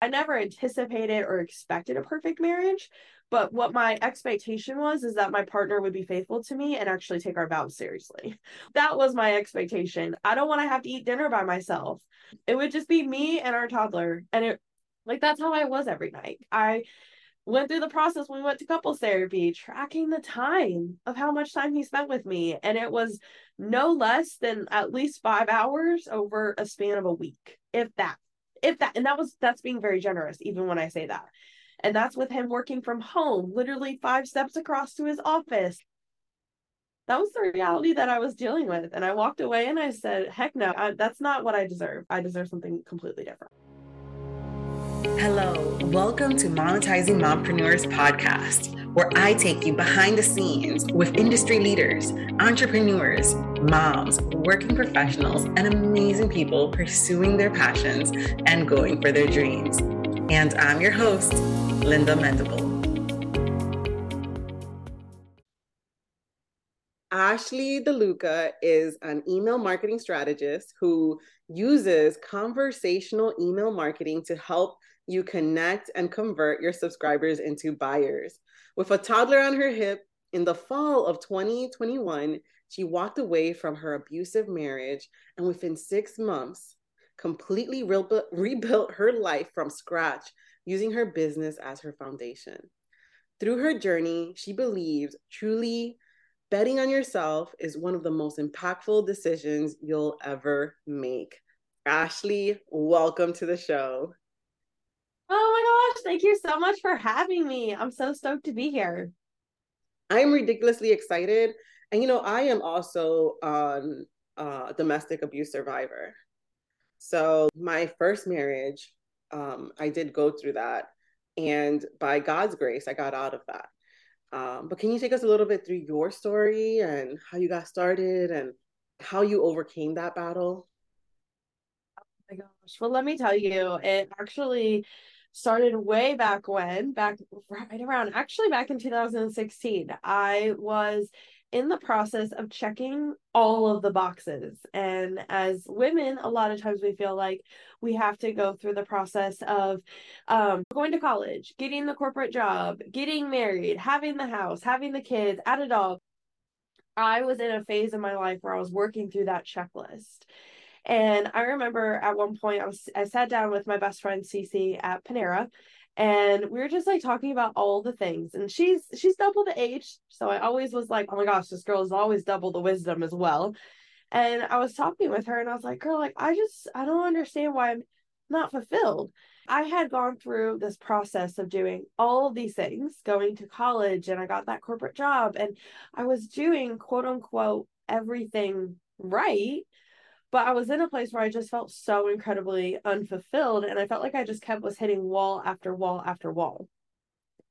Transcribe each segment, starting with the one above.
I never anticipated or expected a perfect marriage, but what my expectation was is that my partner would be faithful to me and actually take our vows seriously. That was my expectation. I don't want to have to eat dinner by myself. It would just be me and our toddler. And it like that's how I was every night. I went through the process when we went to couples therapy, tracking the time of how much time he spent with me. And it was no less than at least five hours over a span of a week, if that if that and that was that's being very generous even when i say that. And that's with him working from home literally five steps across to his office. That was the reality that i was dealing with. And i walked away and i said heck no I, that's not what i deserve. I deserve something completely different. Hello, welcome to Monetizing Mompreneurs podcast, where I take you behind the scenes with industry leaders, entrepreneurs, moms, working professionals, and amazing people pursuing their passions and going for their dreams. And I'm your host, Linda Mendable. Ashley DeLuca is an email marketing strategist who uses conversational email marketing to help you connect and convert your subscribers into buyers. With a toddler on her hip, in the fall of 2021, she walked away from her abusive marriage and within six months, completely re- rebuilt her life from scratch using her business as her foundation. Through her journey, she believes truly betting on yourself is one of the most impactful decisions you'll ever make. Ashley, welcome to the show. Oh my gosh, thank you so much for having me. I'm so stoked to be here. I'm ridiculously excited. And you know, I am also um, a domestic abuse survivor. So my first marriage, um, I did go through that. And by God's grace, I got out of that. Um, but can you take us a little bit through your story and how you got started and how you overcame that battle? Oh my gosh. Well, let me tell you, it actually started way back when, back right around actually back in 2016. I was in the process of checking all of the boxes. And as women, a lot of times we feel like we have to go through the process of um, going to college, getting the corporate job, getting married, having the house, having the kids, at a dog. I was in a phase in my life where I was working through that checklist. And I remember at one point I was I sat down with my best friend Cece at Panera and we were just like talking about all the things. And she's she's double the age so i always was like oh my gosh this girl is always double the wisdom as well. And i was talking with her and i was like girl like i just i don't understand why i'm not fulfilled. I had gone through this process of doing all of these things going to college and i got that corporate job and i was doing quote unquote everything right but I was in a place where I just felt so incredibly unfulfilled and I felt like I just kept was hitting wall after wall after wall.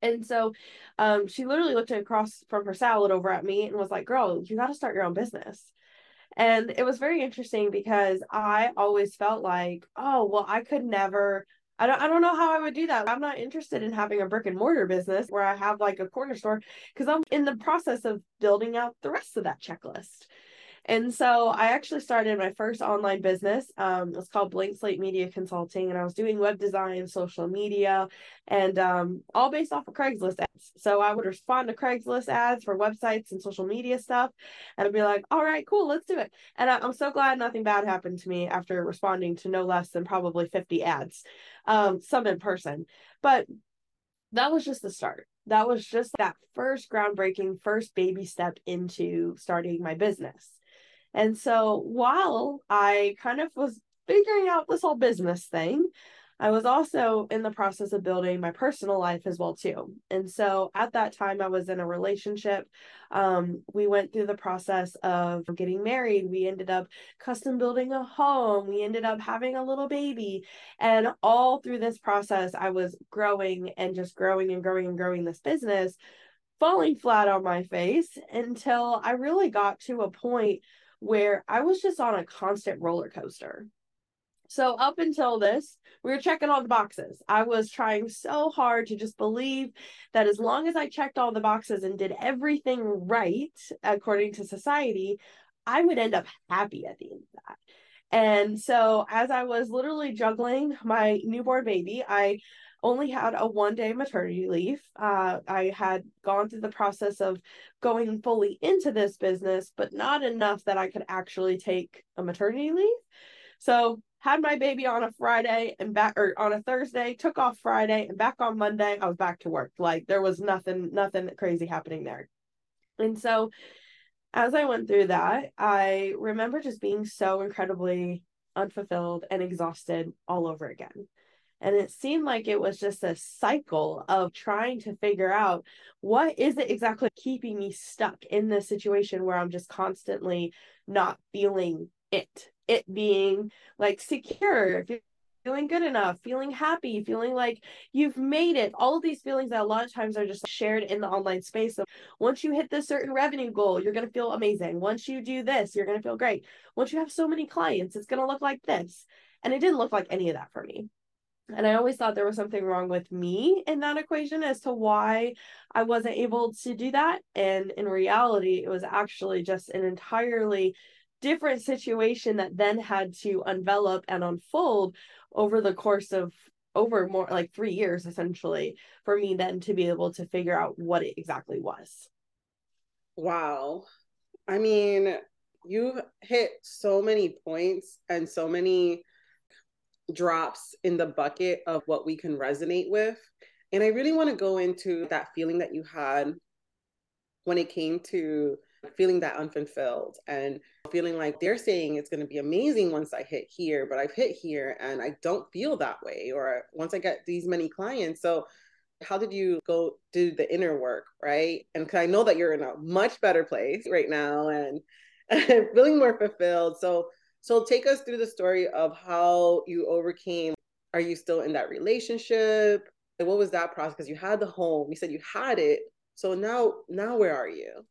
And so um, she literally looked across from her salad over at me and was like, Girl, you got to start your own business. And it was very interesting because I always felt like, oh, well, I could never. I don't, I don't know how I would do that. I'm not interested in having a brick and mortar business where I have like a corner store because I'm in the process of building out the rest of that checklist. And so I actually started my first online business. Um, it was called Blank Slate Media Consulting, and I was doing web design, social media, and um, all based off of Craigslist ads. So I would respond to Craigslist ads for websites and social media stuff, and I'd be like, "All right, cool, let's do it." And I, am so glad nothing bad happened to me after responding to no less than probably 50 ads, um, some in person. But that was just the start. That was just that first groundbreaking, first baby step into starting my business. And so while I kind of was figuring out this whole business thing, I was also in the process of building my personal life as well too. And so at that time I was in a relationship. Um, we went through the process of getting married. We ended up custom building a home. We ended up having a little baby. And all through this process I was growing and just growing and growing and growing this business, falling flat on my face until I really got to a point where I was just on a constant roller coaster. So, up until this, we were checking all the boxes. I was trying so hard to just believe that as long as I checked all the boxes and did everything right according to society, I would end up happy at the end of that. And so, as I was literally juggling my newborn baby, I only had a one day maternity leave. Uh, I had gone through the process of going fully into this business, but not enough that I could actually take a maternity leave. So, had my baby on a Friday and back or on a Thursday, took off Friday and back on Monday, I was back to work. Like there was nothing, nothing crazy happening there. And so as I went through that, I remember just being so incredibly unfulfilled and exhausted all over again. And it seemed like it was just a cycle of trying to figure out what is it exactly keeping me stuck in this situation where I'm just constantly not feeling it. It being like secure, feeling good enough, feeling happy, feeling like you've made it. All of these feelings that a lot of times are just shared in the online space. So once you hit this certain revenue goal, you're going to feel amazing. Once you do this, you're going to feel great. Once you have so many clients, it's going to look like this. And it didn't look like any of that for me. And I always thought there was something wrong with me in that equation as to why I wasn't able to do that. And in reality, it was actually just an entirely different situation that then had to envelop and unfold over the course of over more like three years essentially for me then to be able to figure out what it exactly was wow i mean you've hit so many points and so many drops in the bucket of what we can resonate with and i really want to go into that feeling that you had when it came to feeling that unfulfilled and feeling like they're saying it's going to be amazing once I hit here, but I've hit here and I don't feel that way, or once I get these many clients. So, how did you go do the inner work, right? And I know that you're in a much better place right now and, feeling more fulfilled. So, so take us through the story of how you overcame. Are you still in that relationship? And what was that process? Because you had the home, you said you had it. So now, now where are you?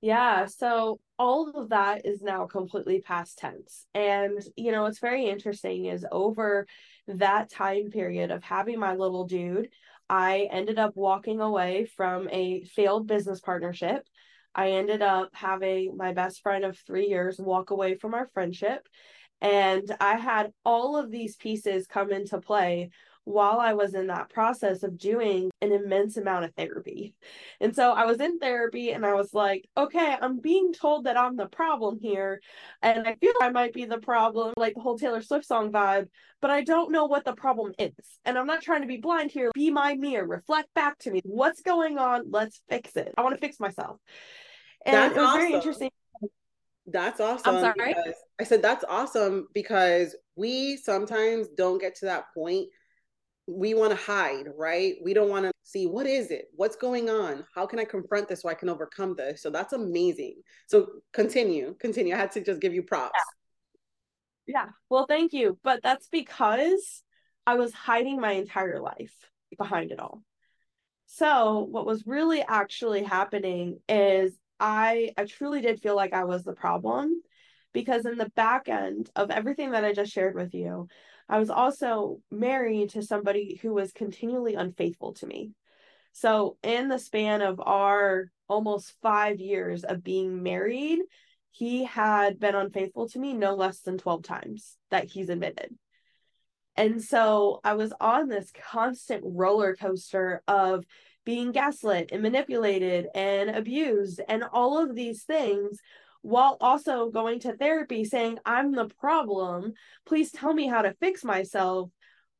Yeah, so all of that is now completely past tense. And, you know, what's very interesting is over that time period of having my little dude, I ended up walking away from a failed business partnership. I ended up having my best friend of three years walk away from our friendship. And I had all of these pieces come into play while I was in that process of doing an immense amount of therapy. And so I was in therapy and I was like, okay, I'm being told that I'm the problem here. And I feel I might be the problem, like the whole Taylor Swift song vibe, but I don't know what the problem is. And I'm not trying to be blind here. Be my mirror, reflect back to me. What's going on? Let's fix it. I want to fix myself. And that's it was awesome. very interesting. That's awesome. I'm sorry. I said that's awesome because we sometimes don't get to that point we want to hide, right? We don't want to see what is it? What's going on? How can I confront this so I can overcome this? So that's amazing. So continue, continue. I had to just give you props. Yeah. yeah. Well, thank you. But that's because I was hiding my entire life behind it all. So what was really actually happening is I I truly did feel like I was the problem because in the back end of everything that I just shared with you, I was also married to somebody who was continually unfaithful to me. So, in the span of our almost five years of being married, he had been unfaithful to me no less than 12 times that he's admitted. And so I was on this constant roller coaster of being gaslit and manipulated and abused and all of these things while also going to therapy saying, I'm the problem. Please tell me how to fix myself.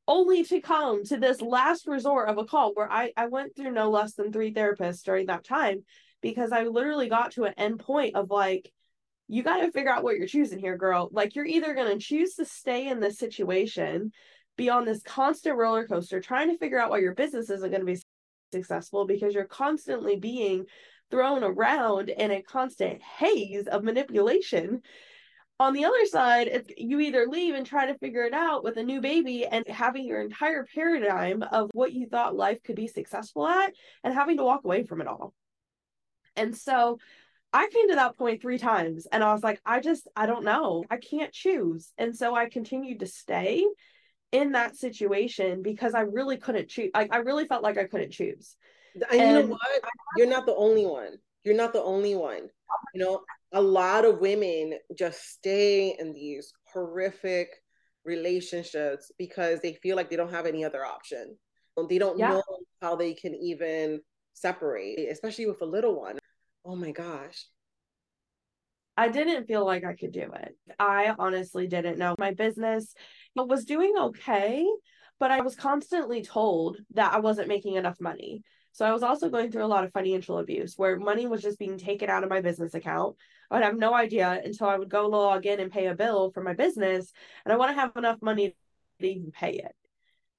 Only to come to this last resort of a call where I, I went through no less than three therapists during that time because I literally got to an end point of like, you got to figure out what you're choosing here, girl. Like, you're either going to choose to stay in this situation, be on this constant roller coaster, trying to figure out why your business isn't going to be successful because you're constantly being thrown around in a constant haze of manipulation. On the other side, it's you either leave and try to figure it out with a new baby and having your entire paradigm of what you thought life could be successful at and having to walk away from it all. And so I came to that point three times and I was like, I just, I don't know. I can't choose. And so I continued to stay in that situation because I really couldn't choose. Like, I really felt like I couldn't choose. And, and you know what? You're not the only one. You're not the only one. you know, a lot of women just stay in these horrific relationships because they feel like they don't have any other option. Um, they don't yeah. know how they can even separate, especially with a little one. Oh my gosh. I didn't feel like I could do it. I honestly didn't know. My business but was doing okay, but I was constantly told that I wasn't making enough money. So I was also going through a lot of financial abuse where money was just being taken out of my business account. I would have no idea until I would go log in and pay a bill for my business. And I want to have enough money to even pay it.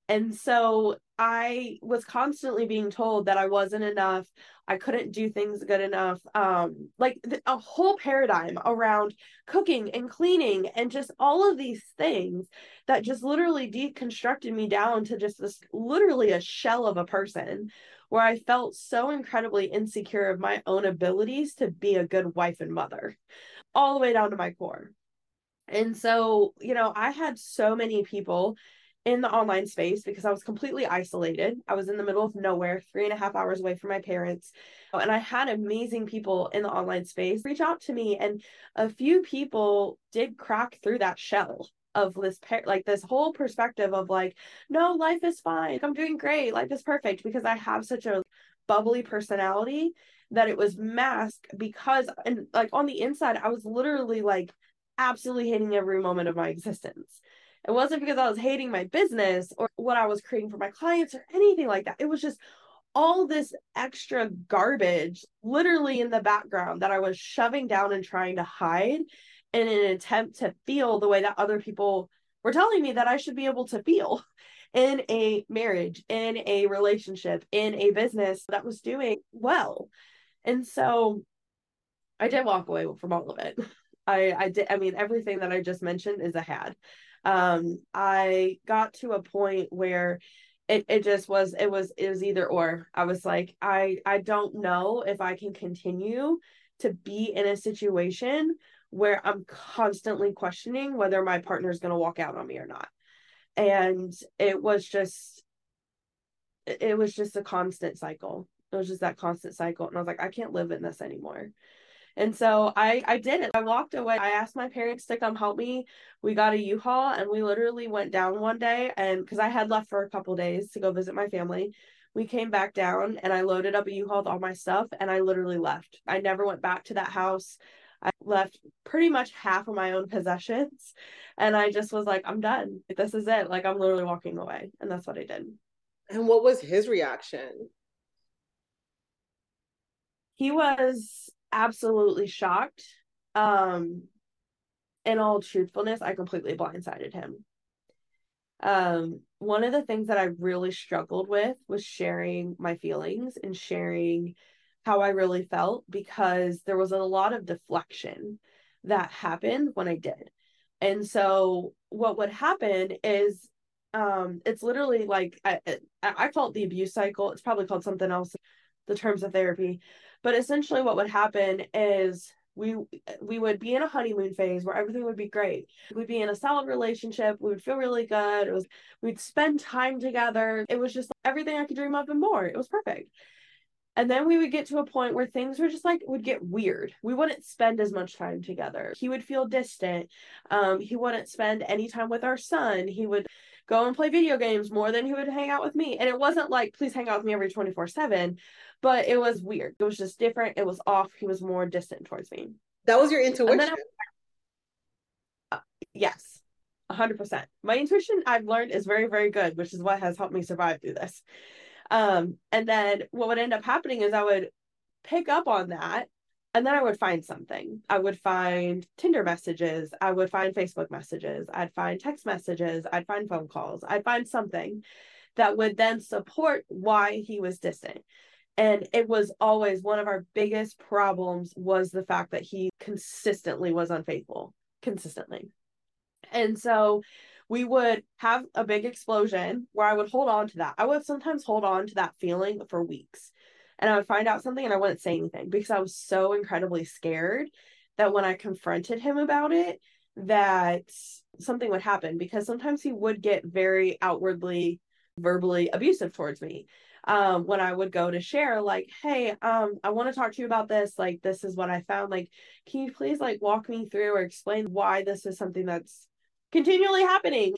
And so I was constantly being told that I wasn't enough. I couldn't do things good enough. Um, like th- a whole paradigm around cooking and cleaning and just all of these things that just literally deconstructed me down to just this literally a shell of a person where I felt so incredibly insecure of my own abilities to be a good wife and mother, all the way down to my core. And so, you know, I had so many people in the online space because I was completely isolated. I was in the middle of nowhere, three and a half hours away from my parents. Oh, and I had amazing people in the online space reach out to me. And a few people did crack through that shell of this like this whole perspective of like no life is fine i'm doing great life is perfect because i have such a bubbly personality that it was masked because and like on the inside i was literally like absolutely hating every moment of my existence it wasn't because I was hating my business or what I was creating for my clients or anything like that. It was just all this extra garbage literally in the background that I was shoving down and trying to hide in an attempt to feel the way that other people were telling me that I should be able to feel in a marriage, in a relationship, in a business that was doing well. And so I did walk away from all of it. I I did I mean everything that I just mentioned is a had um i got to a point where it, it just was it was it was either or. I was like i i don't know if i can continue to be in a situation where i'm constantly questioning whether my partner is going to walk out on me or not. And it was just it was just a constant cycle. It was just that constant cycle and i was like i can't live in this anymore and so I I did it. I walked away. I asked my parents to come help me. We got a U-Haul and we literally went down one day and because I had left for a couple days to go visit my family. We came back down and I loaded up a U-Haul with all my stuff and I literally left. I never went back to that house. I left pretty much half of my own possessions and I just was like, I'm done. This is it. Like I'm literally walking away. And that's what I did. And what was his reaction? He was absolutely shocked. Um, in all truthfulness, I completely blindsided him. Um, one of the things that I really struggled with was sharing my feelings and sharing how I really felt because there was a lot of deflection that happened when I did. And so what would happen is um it's literally like I, I call it the abuse cycle. It's probably called something else, the terms of therapy. But essentially, what would happen is we we would be in a honeymoon phase where everything would be great. We'd be in a solid relationship. We would feel really good. It was we'd spend time together. It was just everything I could dream of and more. It was perfect. And then we would get to a point where things were just like would get weird. We wouldn't spend as much time together. He would feel distant. Um, he wouldn't spend any time with our son. He would go and play video games more than he would hang out with me. And it wasn't like, please hang out with me every 24 7, but it was weird. It was just different. It was off. He was more distant towards me. That was your intuition. I, uh, yes, 100%. My intuition, I've learned, is very, very good, which is what has helped me survive through this. Um, and then what would end up happening is I would pick up on that and then I would find something. I would find Tinder messages. I would find Facebook messages. I'd find text messages. I'd find phone calls. I'd find something that would then support why he was distant. And it was always one of our biggest problems was the fact that he consistently was unfaithful, consistently. And so we would have a big explosion where I would hold on to that. I would sometimes hold on to that feeling for weeks and I would find out something and I wouldn't say anything because I was so incredibly scared that when I confronted him about it, that something would happen because sometimes he would get very outwardly verbally abusive towards me um, when I would go to share, like, hey, um, I want to talk to you about this. Like, this is what I found. Like, can you please like walk me through or explain why this is something that's continually happening?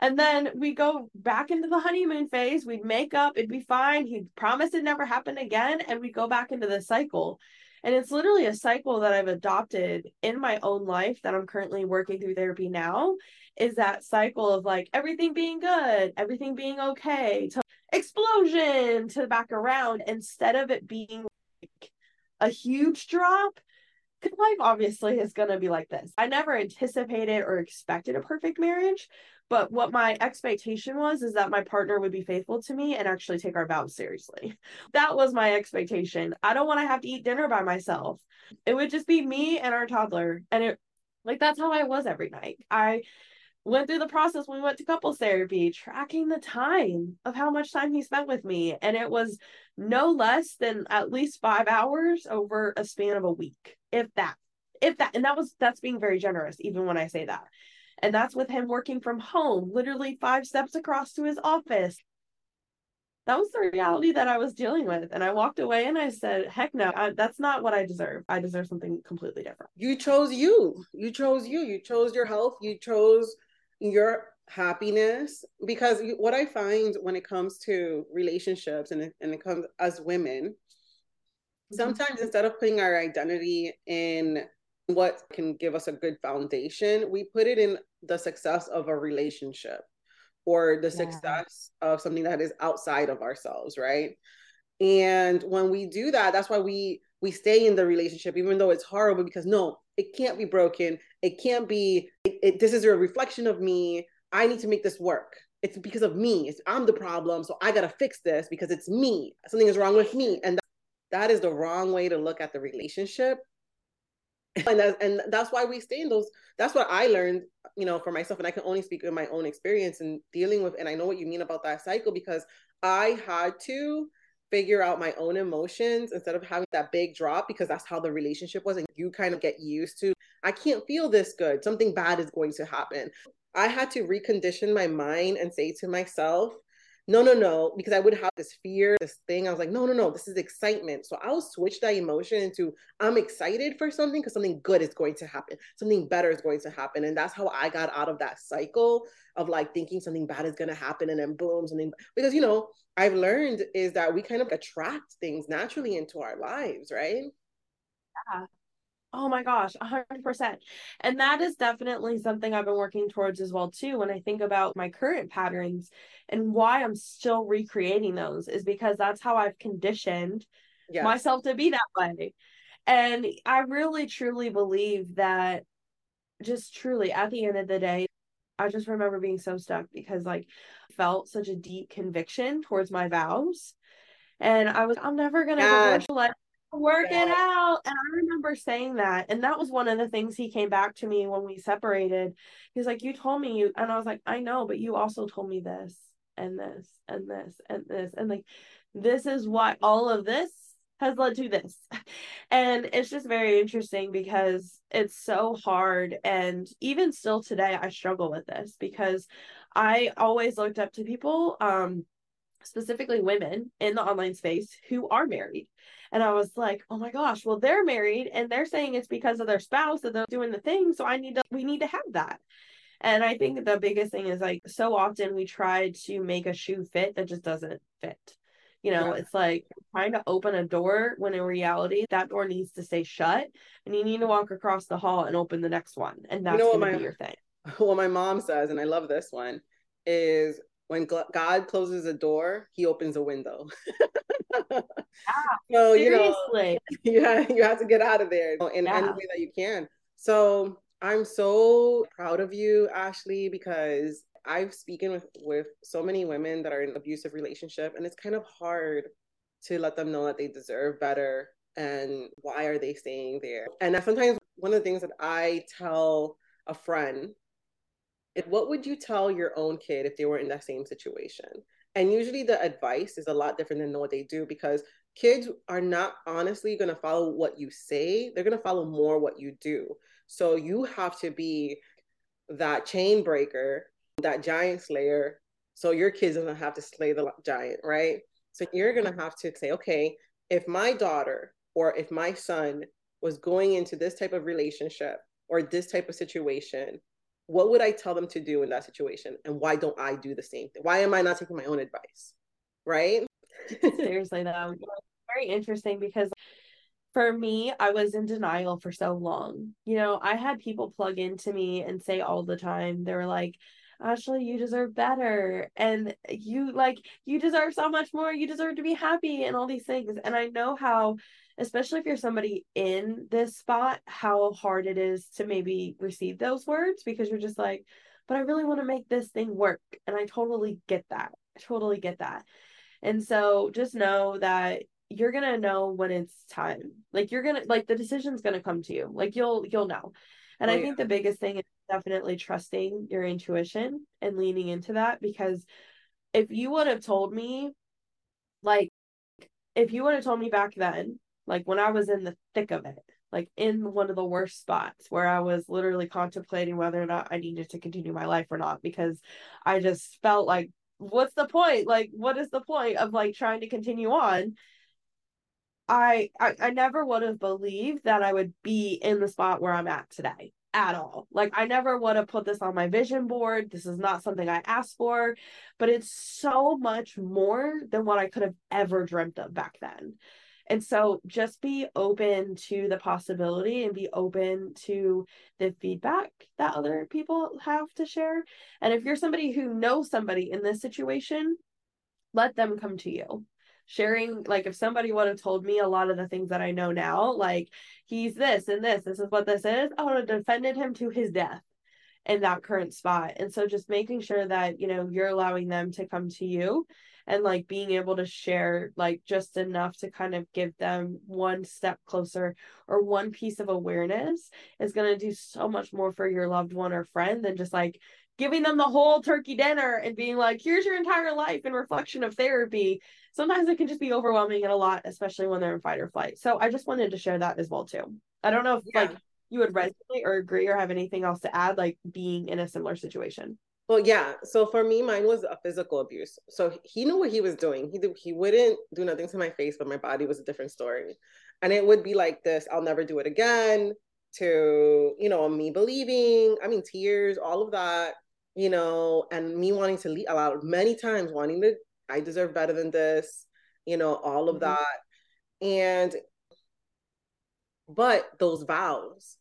And then we go back into the honeymoon phase. We'd make up, it'd be fine. He'd promise it never happen again. And we go back into the cycle. And it's literally a cycle that I've adopted in my own life that I'm currently working through therapy now is that cycle of like everything being good, everything being okay, to explosion to back around instead of it being like a huge drop. Life obviously is going to be like this. I never anticipated or expected a perfect marriage, but what my expectation was is that my partner would be faithful to me and actually take our vows seriously. That was my expectation. I don't want to have to eat dinner by myself. It would just be me and our toddler. And it, like, that's how I was every night. I went through the process. We went to couples therapy tracking the time of how much time he spent with me. And it was no less than at least five hours over a span of a week if that if that and that was that's being very generous even when i say that. And that's with him working from home literally five steps across to his office. That was the reality that i was dealing with. And i walked away and i said heck no I, that's not what i deserve. I deserve something completely different. You chose you. You chose you. You chose your health. You chose your happiness because what i find when it comes to relationships and it, and it comes as women mm-hmm. sometimes instead of putting our identity in what can give us a good foundation we put it in the success of a relationship or the yeah. success of something that is outside of ourselves right and when we do that that's why we we stay in the relationship even though it's horrible because no it can't be broken. It can't be it, it, this is a reflection of me. I need to make this work. It's because of me. It's, i'm the problem so i gotta fix this because it's me. Something is wrong with me and that, that is the wrong way to look at the relationship. And that's and that's why we stay in those that's what i learned you know for myself and i can only speak in my own experience and dealing with and i know what you mean about that cycle because i had to figure out my own emotions instead of having that big drop because that's how the relationship was and you kind of get used to i can't feel this good. Something bad is going to happen. I had to recondition my mind and say to myself no no no because i would have this fear this thing i was like no no no this is excitement so i'll switch that emotion into i'm excited for something because something good is going to happen something better is going to happen and that's how i got out of that cycle of like thinking something bad is going to happen and then boom something because you know I've learned is that we kind of attract things naturally into our lives, right? Yeah. Oh my gosh, 100%. And that is definitely something I've been working towards as well too when I think about my current patterns and why I'm still recreating those is because that's how I've conditioned yes. myself to be that way. And I really truly believe that just truly at the end of the day I just remember being so stuck because like felt such a deep conviction towards my vows. And I was, I'm never gonna yeah. like work yeah. it out. And I remember saying that. And that was one of the things he came back to me when we separated. He's like, You told me you and I was like, I know, but you also told me this and this and this and this. And like this is why all of this has led to this. And it's just very interesting because it's so hard. And even still today, I struggle with this because I always looked up to people, um, specifically women in the online space who are married. And I was like, oh my gosh, well, they're married and they're saying it's because of their spouse that they're doing the thing. So I need to, we need to have that. And I think the biggest thing is like so often we try to make a shoe fit that just doesn't fit. You know, yeah. it's like trying to open a door when in reality that door needs to stay shut and you need to walk across the hall and open the next one. And that's you know my, be your thing. What my mom says, and I love this one, is when God closes a door, he opens a window. yeah, so seriously. you know, yeah, you have to get out of there in yeah. any way that you can. So I'm so proud of you, Ashley, because I've spoken with with so many women that are in abusive relationship, and it's kind of hard to let them know that they deserve better and why are they staying there. And sometimes one of the things that I tell a friend is, what would you tell your own kid if they were in that same situation? And usually the advice is a lot different than what they do because kids are not honestly going to follow what you say. They're going to follow more what you do. So you have to be that chain breaker that giant slayer So your kids don't have to slay the giant, right? So you're going to have to say, okay, if my daughter or if my son was going into this type of relationship or this type of situation, what would I tell them to do in that situation? And why don't I do the same thing? Why am I not taking my own advice? Right? Seriously, though, very interesting because for me, I was in denial for so long. You know, I had people plug into me and say all the time, they were like, Ashley, you deserve better. And you like, you deserve so much more. You deserve to be happy and all these things. And I know how, especially if you're somebody in this spot, how hard it is to maybe receive those words because you're just like, but I really want to make this thing work. And I totally get that. I totally get that. And so just know that you're gonna know when it's time. Like you're gonna like the decision's gonna come to you. Like you'll you'll know. And oh, I think yeah. the biggest thing is definitely trusting your intuition and leaning into that because if you would have told me like if you would have told me back then, like when I was in the thick of it, like in one of the worst spots where I was literally contemplating whether or not I needed to continue my life or not because I just felt like what's the point? Like what is the point of like trying to continue on? I, I I never would have believed that I would be in the spot where I'm at today at all. Like I never would have put this on my vision board. This is not something I asked for, but it's so much more than what I could have ever dreamt of back then. And so just be open to the possibility and be open to the feedback that other people have to share. And if you're somebody who knows somebody in this situation, let them come to you sharing like if somebody would have told me a lot of the things that I know now, like he's this and this, this is what this is, I would have defended him to his death in that current spot. And so just making sure that, you know, you're allowing them to come to you and like being able to share like just enough to kind of give them one step closer or one piece of awareness is going to do so much more for your loved one or friend than just like giving them the whole turkey dinner and being like, here's your entire life in reflection of therapy. Sometimes it can just be overwhelming and a lot, especially when they're in fight or flight. So I just wanted to share that as well too. I don't know if yeah. like you would resonate or agree or have anything else to add, like being in a similar situation. Well, yeah. So for me, mine was a physical abuse. So he knew what he was doing. He he wouldn't do nothing to my face, but my body was a different story. And it would be like this: I'll never do it again. To you know, me believing. I mean, tears, all of that you know, and me wanting to leave a out many times, wanting to, I deserve better than this, you know, all of mm-hmm. that. And, but those vows,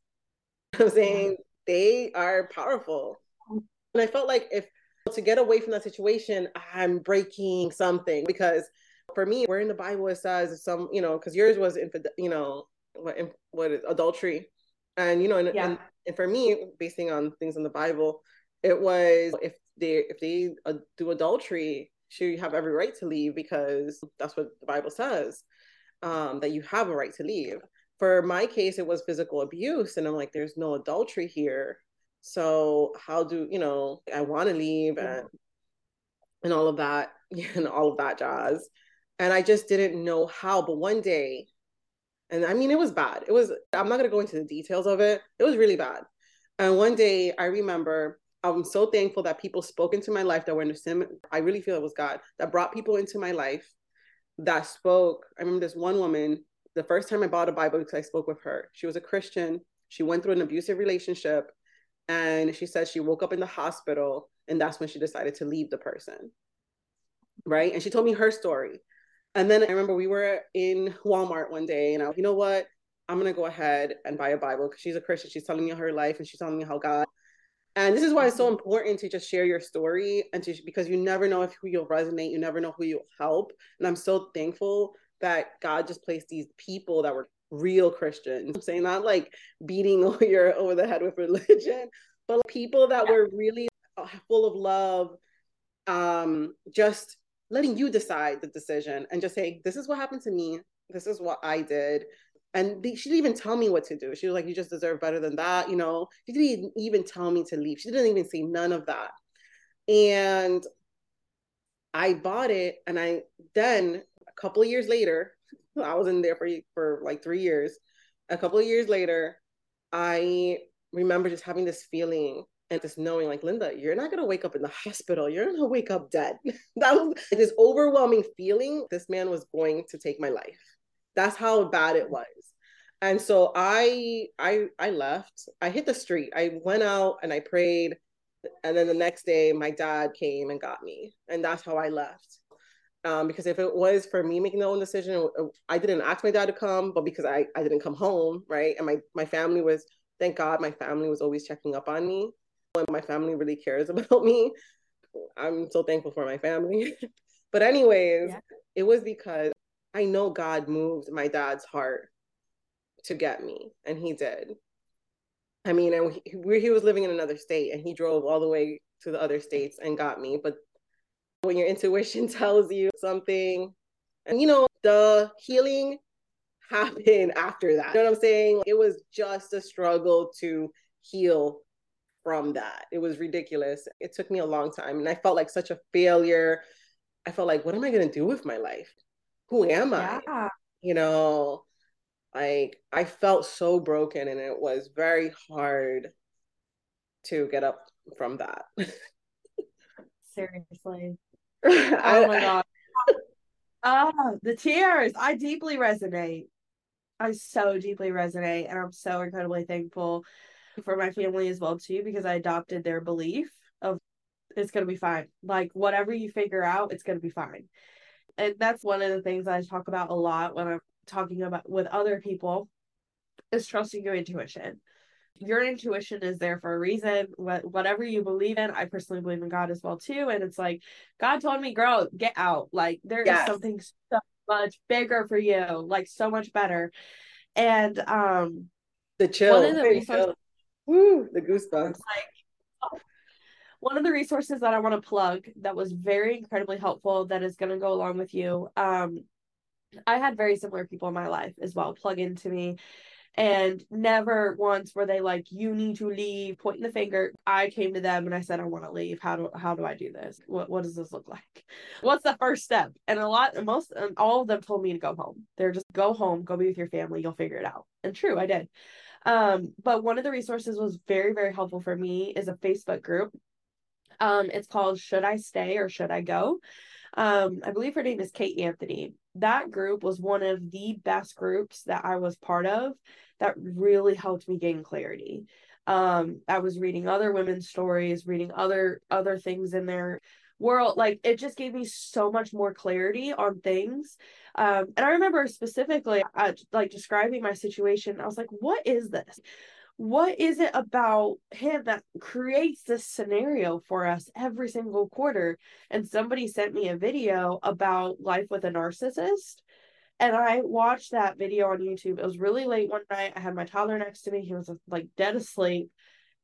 I'm saying they are powerful. And I felt like if to get away from that situation, I'm breaking something because for me, where in the Bible it says some, you know, because yours was, infid- you know, what, what is adultery. And, you know, and, yeah. and, and for me, basing on things in the Bible, it was if they if they uh, do adultery, she have every right to leave because that's what the Bible says um, that you have a right to leave. For my case, it was physical abuse, and I'm like, there's no adultery here. So how do you know? I want to leave and and all of that and all of that jazz, and I just didn't know how. But one day, and I mean, it was bad. It was. I'm not gonna go into the details of it. It was really bad. And one day, I remember I'm so thankful that people spoke into my life that were in the same. I really feel it was God that brought people into my life that spoke. I remember this one woman, the first time I bought a Bible because I spoke with her. She was a Christian. She went through an abusive relationship. And she said she woke up in the hospital and that's when she decided to leave the person. Right. And she told me her story. And then I remember we were in Walmart one day and I was, you know what? I'm going to go ahead and buy a Bible because she's a Christian. She's telling me her life and she's telling me how God and this is why it's so important to just share your story and to because you never know if who you'll resonate, you never know who you'll help. And I'm so thankful that God just placed these people that were real Christians. I'm saying not like beating your over the head with religion, but like people that were really uh, full of love, um, just letting you decide the decision and just saying, this is what happened to me. This is what I did and she didn't even tell me what to do. She was like, "You just deserve better than that," you know. She didn't even tell me to leave. She didn't even say none of that. And I bought it, and I then couple of years later, I was in there for for like three years. A couple of years later, I remember just having this feeling and just knowing like linda you're not going to wake up in the hospital. You're going to wake up dead. That was this overwhelming feeling this man was going to take my life. That's how bad it was. And so i i i left. I hit the street. I went out and i prayed. And then the next day my dad came and got me. And that's how i left um, because if it was for me making the own decision i didn't ask my dad to come but because i, I didn't come home right and my, my family was thank god my family was always checking up on me when my family really cares about me. I'm so thankful for my family. but anyways, yeah. it was because I know God moved my dad's heart to get me, and he did. I mean, and he, he was living in another state, and he drove all the way to the other states and got me. But when your intuition tells you something, and you know, the healing happened after that. You know what I'm saying? It was just a struggle to heal from that. It was ridiculous. It took me a long time and I felt like such a failure. I felt like, what am I going to do with my life? Who am yeah. I? You know, like I felt so broken and it was very hard to get up from that. Seriously. oh my God. Ah, oh, the tears. I deeply resonate. I so deeply resonate and I'm so incredibly thankful for my family as well too because I adopted their belief of it's going to be fine. Like whatever you figure out, it's going to be fine. And that's one of the things I talk about a lot when I'm talking about with other people is trusting your intuition. Your intuition is there for a reason. What whatever you believe in, I personally believe in God as well too. And it's like God told me, "Girl, get out." Like there yes. is something so much bigger for you, like so much better. And um, the chill. One of the resources, Woo, the goosebumps. Like, one of the resources that I want to plug that was very incredibly helpful that is going to go along with you. Um, I had very similar people in my life as well plug into me. And never once were they like, "You need to leave," pointing the finger. I came to them and I said, "I want to leave. How do how do I do this? What what does this look like? What's the first step?" And a lot, most, and all of them told me to go home. They're just go home, go be with your family. You'll figure it out. And true, I did. Um, but one of the resources was very, very helpful for me is a Facebook group. Um, it's called Should I Stay or Should I Go? Um, I believe her name is Kate Anthony. That group was one of the best groups that I was part of that really helped me gain clarity. Um, I was reading other women's stories, reading other other things in their world like it just gave me so much more clarity on things um and i remember specifically uh, like describing my situation i was like what is this what is it about him that creates this scenario for us every single quarter and somebody sent me a video about life with a narcissist and I watched that video on YouTube. It was really late one night. I had my toddler next to me. He was like dead asleep.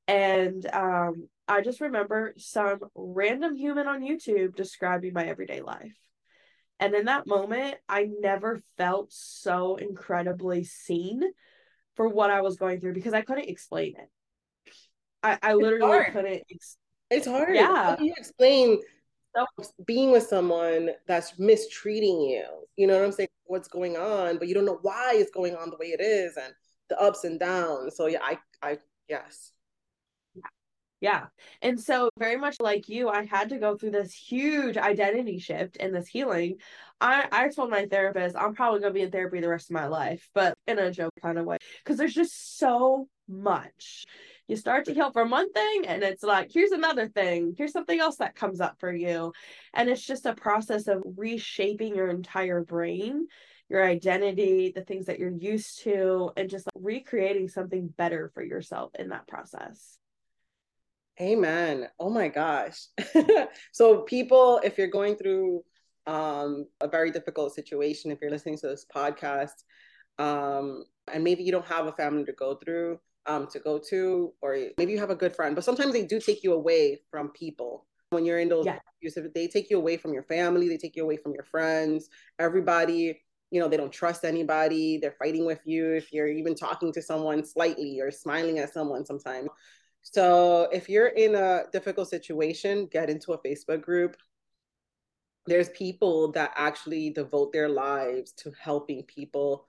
And um, I just remember some random human on YouTube describing my everyday life. And in that moment, I never felt so incredibly seen for what I was going through because I couldn't explain it. I, I literally couldn't. Ex- it's hard. Yeah. How do you explain so, being with someone that's mistreating you? You know what I'm saying? What's going on, but you don't know why it's going on the way it is and the ups and downs. So yeah, I, I, yes. Yeah. And so, very much like you, I had to go through this huge identity shift and this healing. I, I told my therapist, I'm probably going to be in therapy the rest of my life, but in a joke kind of way, because there's just so much. You start to heal from one thing, and it's like, here's another thing. Here's something else that comes up for you. And it's just a process of reshaping your entire brain your identity, the things that you're used to, and just like recreating something better for yourself in that process. Amen. Oh my gosh. so, people, if you're going through um, a very difficult situation, if you're listening to this podcast, um, and maybe you don't have a family to go through, um, to go to, or maybe you have a good friend, but sometimes they do take you away from people when you're in those yeah. abusive. They take you away from your family, they take you away from your friends, everybody. You know, they don't trust anybody. They're fighting with you if you're even talking to someone slightly or smiling at someone sometimes. So if you're in a difficult situation, get into a Facebook group. There's people that actually devote their lives to helping people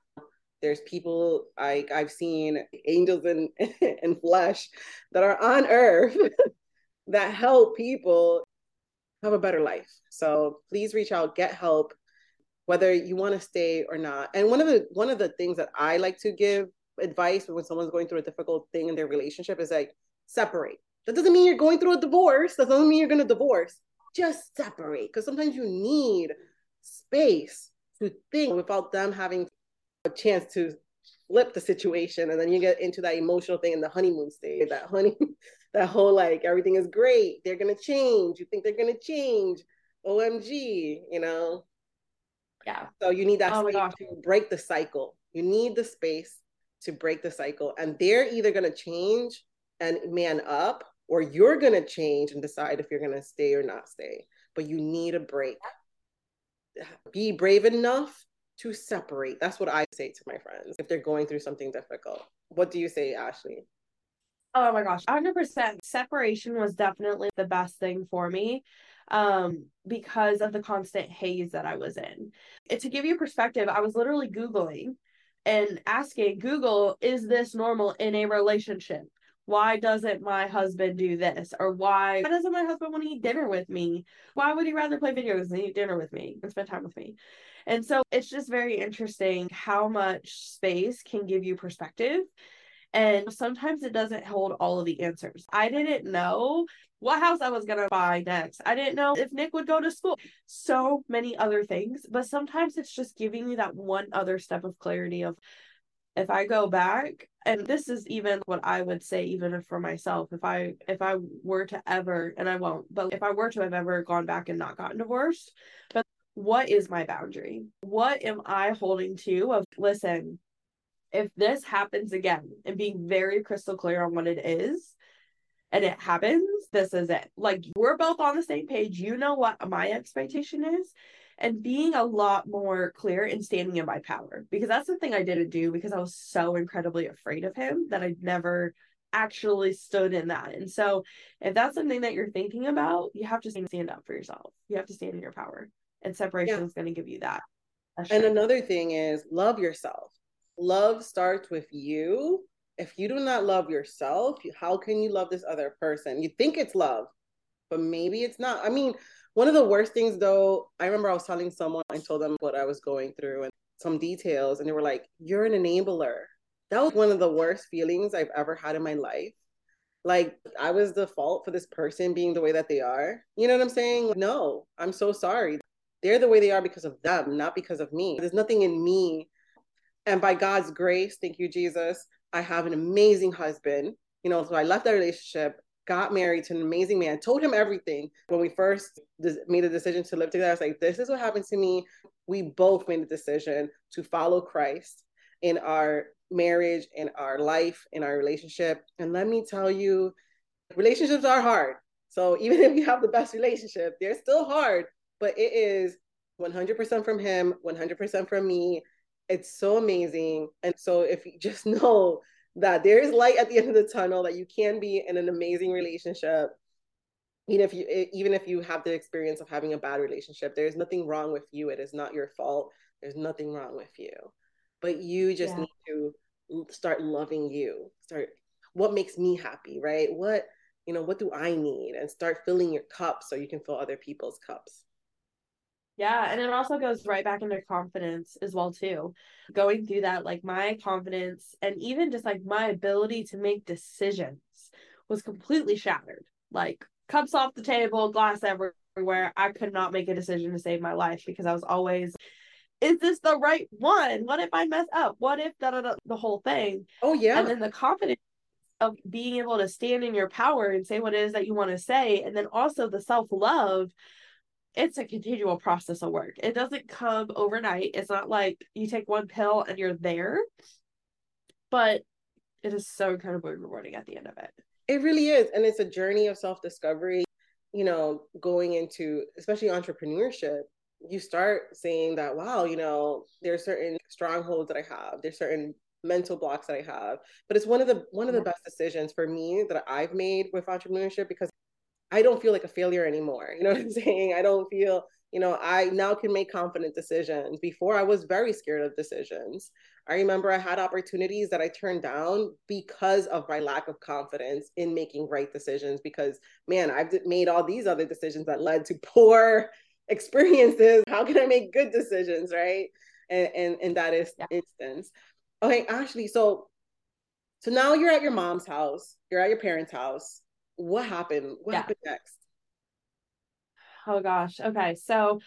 There's people like I've seen angels in in flesh that are on earth that help people have a better life. So please reach out, get help, whether you want to stay or not. And one of the one of the things that I like to give advice when someone's going through a difficult thing in their relationship is like separate. That doesn't mean you're going through a divorce. That doesn't mean you're going to divorce. Just separate because sometimes you need space to think without them having a chance to flip the situation and then you get into that emotional thing in the honeymoon stage that honey that whole like everything is great they're gonna change you think they're gonna change omg you know yeah so you need that oh space to break the cycle you need the space to break the cycle and they're either gonna change and man up or you're gonna change and decide if you're gonna stay or not stay but you need a break be brave enough to separate. That's what I say to my friends if they're going through something difficult. What do you say, Ashley? Oh my gosh, 100%. Separation was definitely the best thing for me um, because of the constant haze that I was in. And to give you perspective, I was literally Googling and asking Google, is this normal in a relationship? Why doesn't my husband do this? Or why, why doesn't my husband want to eat dinner with me? Why would he rather play video games than eat dinner with me and spend time with me? And so it's just very interesting how much space can give you perspective. And sometimes it doesn't hold all of the answers. I didn't know what house I was going to buy next. I didn't know if Nick would go to school. So many other things. But sometimes it's just giving you that one other step of clarity of if I go back, and this is even what I would say, even for myself, if I if I were to ever, and I won't, but if I were to have ever gone back and not gotten divorced, but what is my boundary? What am I holding to? Of listen, if this happens again, and being very crystal clear on what it is, and it happens, this is it. Like we're both on the same page. You know what my expectation is. And being a lot more clear and standing in my power because that's the thing I didn't do because I was so incredibly afraid of him that I never actually stood in that. And so, if that's something that you're thinking about, you have to stand up for yourself. You have to stand in your power and separation yeah. is going to give you that and another thing is love yourself love starts with you if you do not love yourself how can you love this other person you think it's love but maybe it's not i mean one of the worst things though i remember i was telling someone i told them what i was going through and some details and they were like you're an enabler that was one of the worst feelings i've ever had in my life like I was the fault for this person being the way that they are. You know what I'm saying? No, I'm so sorry. They're the way they are because of them, not because of me. There's nothing in me. And by God's grace, thank you, Jesus, I have an amazing husband. You know, so I left that relationship, got married to an amazing man, told him everything. When we first made a decision to live together, I was like, this is what happened to me. We both made a decision to follow Christ in our marriage, in our life, in our relationship. And let me tell you, relationships are hard. So even if you have the best relationship, they're still hard but it is 100% from him, 100% from me. It's so amazing. And so if you just know that there is light at the end of the tunnel, that you can be in an amazing relationship, even if you even if you have the experience of having a bad relationship, there's nothing wrong with you. It is not your fault. There's nothing wrong with you. But you just yeah. need to start loving you. Start what makes me happy, right? What you know, what do I need? And start filling your cup so you can fill other people's cups. Yeah, and it also goes right back into confidence as well too. Going through that like my confidence and even just like my ability to make decisions was completely shattered. Like cups off the table, glass everywhere. I could not make a decision to save my life because I was always is this the right one? What if I mess up? What if da, da, da, the whole thing? Oh yeah. And then the confidence of being able to stand in your power and say what it is that you want to say and then also the self-love it's a continual process of work. It doesn't come overnight. It's not like you take one pill and you're there, but it is so incredibly rewarding at the end of it. It really is. And it's a journey of self discovery, you know, going into especially entrepreneurship. You start saying that, wow, you know, there's certain strongholds that I have, there's certain mental blocks that I have. But it's one of the one of the best decisions for me that I've made with entrepreneurship because I don't feel like a failure anymore. You know what I'm saying? I don't feel, you know, I now can make confident decisions. Before I was very scared of decisions. I remember I had opportunities that I turned down because of my lack of confidence in making right decisions. Because, man, I've made all these other decisions that led to poor experiences. How can I make good decisions, right? And and in that is yeah. instance. Okay, Ashley. So, so now you're at your mom's house. You're at your parents' house. What happened? What yeah. happened next? Oh gosh. Okay, so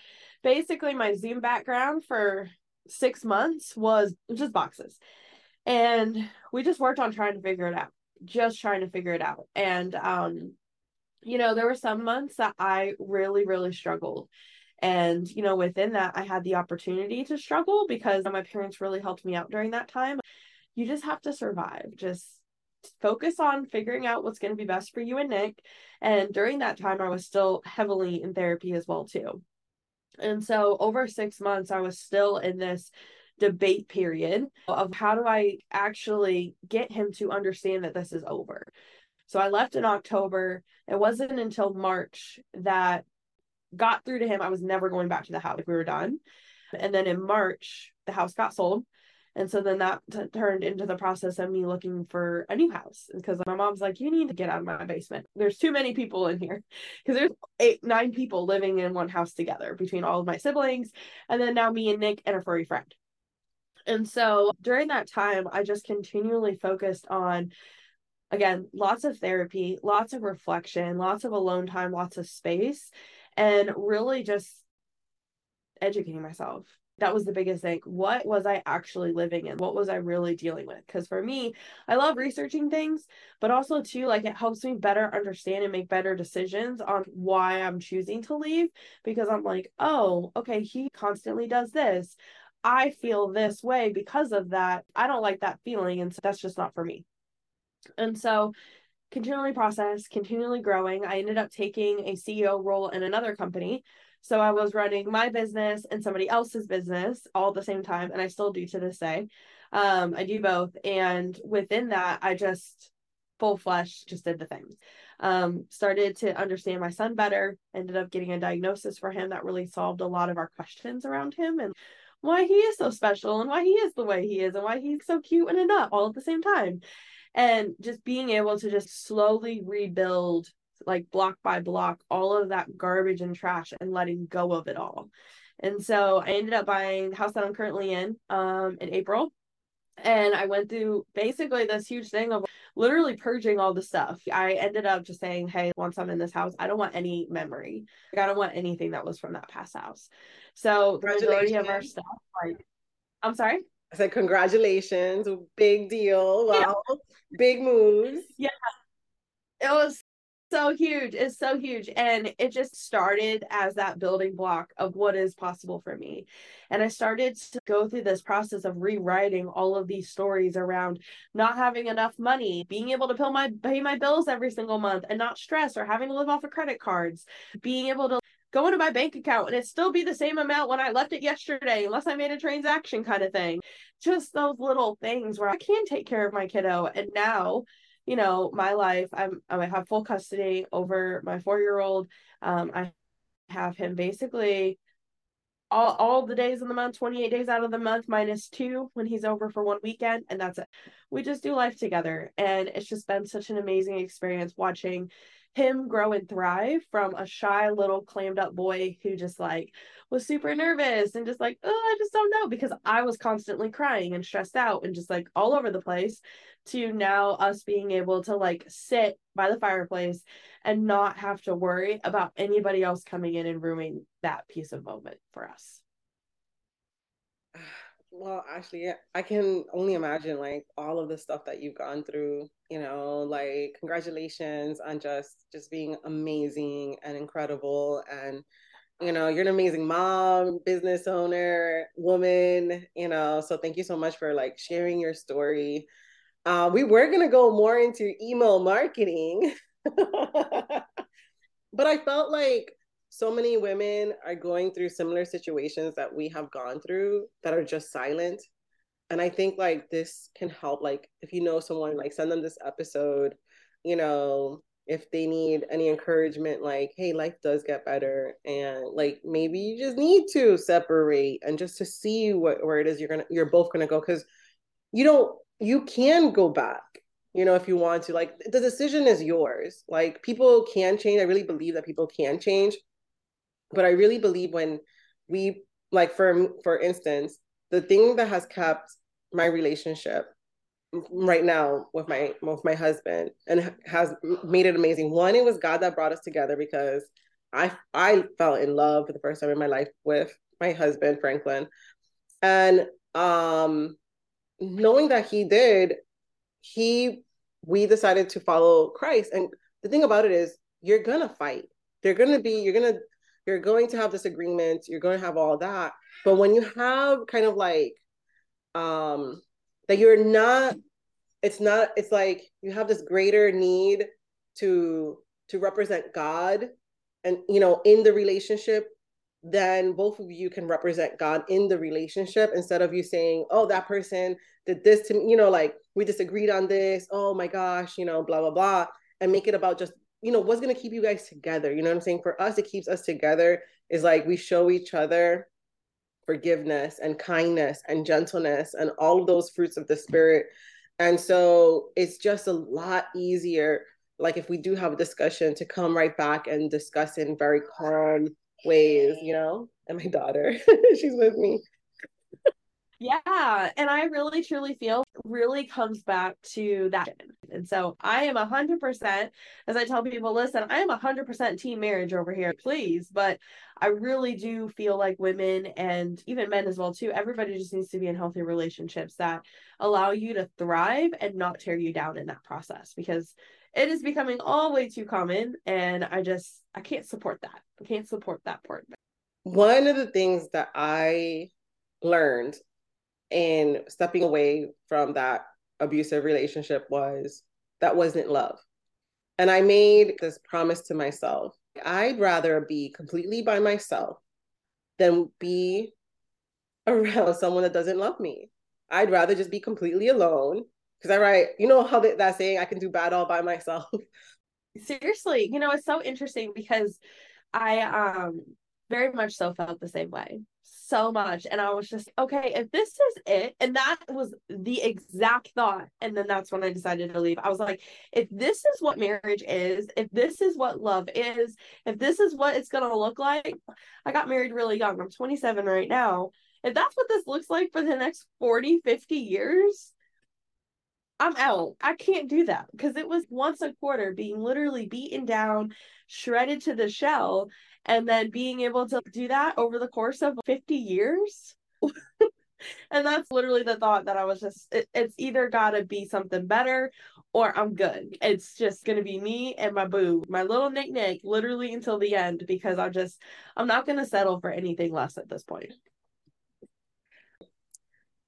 basically, my Zoom background for six months was just boxes. And we just worked on trying to figure it out, just trying to figure it out. And, um, you know, there were some months that I really, really struggled. And, you know, within that, I had the opportunity to struggle because my parents really helped me out during that time. You just have to survive. Just focus on figuring out what's going to be best for you and Nick. And during that time, I was still heavily in therapy as well, too. And so over six months, I was still in this debate period of how do I actually get him to understand that this is over. So I left in October. It wasn't until March that got through to him. I was never going back to the house. We were done. And then in March, the house got sold. And so then that t- turned into the process of me looking for a new house because my mom's like, you need to get out of my basement. There's too many people in here because there's eight, nine people living in one house together between all of my siblings. And then now me and Nick and a furry friend. And so during that time, I just continually focused on, again, lots of therapy, lots of reflection, lots of alone time, lots of space, and really just educating myself that was the biggest thing. What was I actually living in? What was I really dealing with? Because for me, I love researching things, but also too, like it helps me better understand and make better decisions on why I'm choosing to leave. Because I'm like, oh, okay, he constantly does this. I feel this way because of that. I don't like that feeling. And so that's just not for me. And so continually process, continually growing. I ended up taking a CEO role in another company so I was running my business and somebody else's business all at the same time, and I still do to this day. Um, I do both, and within that, I just full flesh just did the thing. Um, started to understand my son better. Ended up getting a diagnosis for him that really solved a lot of our questions around him and why he is so special and why he is the way he is and why he's so cute and a nut all at the same time. And just being able to just slowly rebuild like block by block all of that garbage and trash and letting go of it all. And so I ended up buying the house that I'm currently in um in April. And I went through basically this huge thing of literally purging all the stuff. I ended up just saying, Hey, once I'm in this house, I don't want any memory. Like, I don't want anything that was from that past house. So the majority of our stuff, like I'm sorry. I said congratulations. Big deal. Wow. Yeah. Big moves. Yeah. It was so huge. It's so huge. And it just started as that building block of what is possible for me. And I started to go through this process of rewriting all of these stories around not having enough money, being able to pay my pay my bills every single month and not stress or having to live off of credit cards, being able to go into my bank account and it still be the same amount when I left it yesterday, unless I made a transaction kind of thing. Just those little things where I can take care of my kiddo. And now you know my life i'm i have full custody over my four year old um i have him basically all, all the days in the month 28 days out of the month minus two when he's over for one weekend and that's it. We just do life together and it's just been such an amazing experience watching him grow and thrive from a shy little clammed up boy who just like was super nervous and just like oh i just don't know because i was constantly crying and stressed out and just like all over the place to now us being able to like sit by the fireplace and not have to worry about anybody else coming in and ruining that piece of moment for us well actually i can only imagine like all of the stuff that you've gone through you know like congratulations on just just being amazing and incredible and you know you're an amazing mom business owner woman you know so thank you so much for like sharing your story. Uh, we were going to go more into email marketing but i felt like so many women are going through similar situations that we have gone through that are just silent. And i think like this can help like if you know someone like send them this episode you know if they need any encouragement like hey life does get better and like maybe you just need to separate and just to see what where it is you're gonna you're both gonna go because you don't you can go back you know if you want to like the decision is yours. Like people can change. I really believe that people can change but i really believe when we like for for instance the thing that has kept my relationship right now with my with my husband and has made it amazing. One, it was God that brought us together because I I fell in love for the first time in my life with my husband Franklin, and um, knowing that he did, he we decided to follow Christ. And the thing about it is, you're gonna fight. They're gonna be. You're gonna you're going to have disagreements. You're going to have all that. But when you have kind of like um that you're not it's not it's like you have this greater need to to represent god and you know in the relationship then both of you can represent god in the relationship instead of you saying oh that person did this to me you know like we disagreed on this oh my gosh you know blah blah blah and make it about just you know what's going to keep you guys together you know what i'm saying for us it keeps us together is like we show each other forgiveness and kindness and gentleness and all of those fruits of the spirit. And so it's just a lot easier, like if we do have a discussion, to come right back and discuss in very calm ways, you know? And my daughter, she's with me. Yeah. And I really truly feel really comes back to that. And so I am a hundred percent, as I tell people, listen, I am a hundred percent team marriage over here, please. But I really do feel like women and even men as well too, everybody just needs to be in healthy relationships that allow you to thrive and not tear you down in that process because it is becoming all way too common and I just I can't support that. I can't support that part. One of the things that I learned in stepping away from that abusive relationship was that wasn't love. And I made this promise to myself I'd rather be completely by myself than be around someone that doesn't love me. I'd rather just be completely alone. Because I write, you know how that, that saying, I can do bad all by myself. Seriously, you know, it's so interesting because I um very much so felt the same way so much. And I was just, okay, if this is it, and that was the exact thought. And then that's when I decided to leave. I was like, if this is what marriage is, if this is what love is, if this is what it's going to look like, I got married really young. I'm 27 right now. If that's what this looks like for the next 40, 50 years, I'm out. I can't do that because it was once a quarter being literally beaten down, shredded to the shell and then being able to do that over the course of 50 years. And that's literally the thought that i was just it, it's either gotta be something better or i'm good. It's just gonna be me and my boo my little nick nick literally until the end because i'm just i'm not gonna settle for anything less at this point.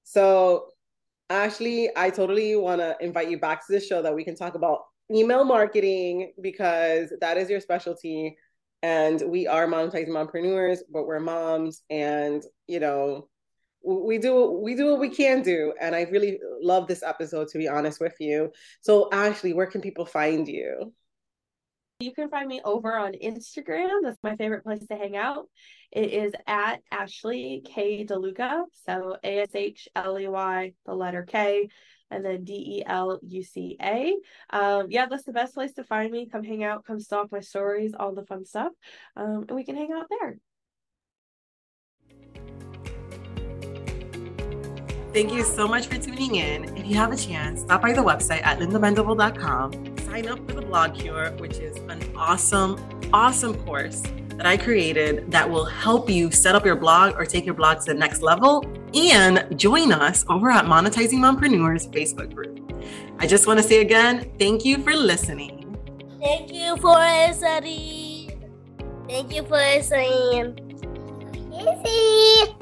So ashley i totally want to invite you back to the show that we can talk about email marketing because that is your specialty and we are monetizing mompreneurs but we're moms and you know we do we do what we can do. And i really love this episode to be honest with you. So ashley where can people find you? You can find me over on instagram. That's my favorite place to hang out. It is at ashley k. Deluca. So a-s-h-l-e-y the letter k and then D E L U C A. Um, yeah, that's the best place to find me. Come hang out, come stalk my stories, all the fun stuff. Um, and we can hang out there. Thank you so much for tuning in. If you have a chance, stop by the website at lindamendable.com. Sign up for the Blog Cure, which is an awesome, awesome course that I created that will help you set up your blog or take your blog to the next level and join us over at Monetizing Mompreneurs Facebook group. I just want to say again, thank you for listening. Thank you for listening. Thank you for listening. Kissy.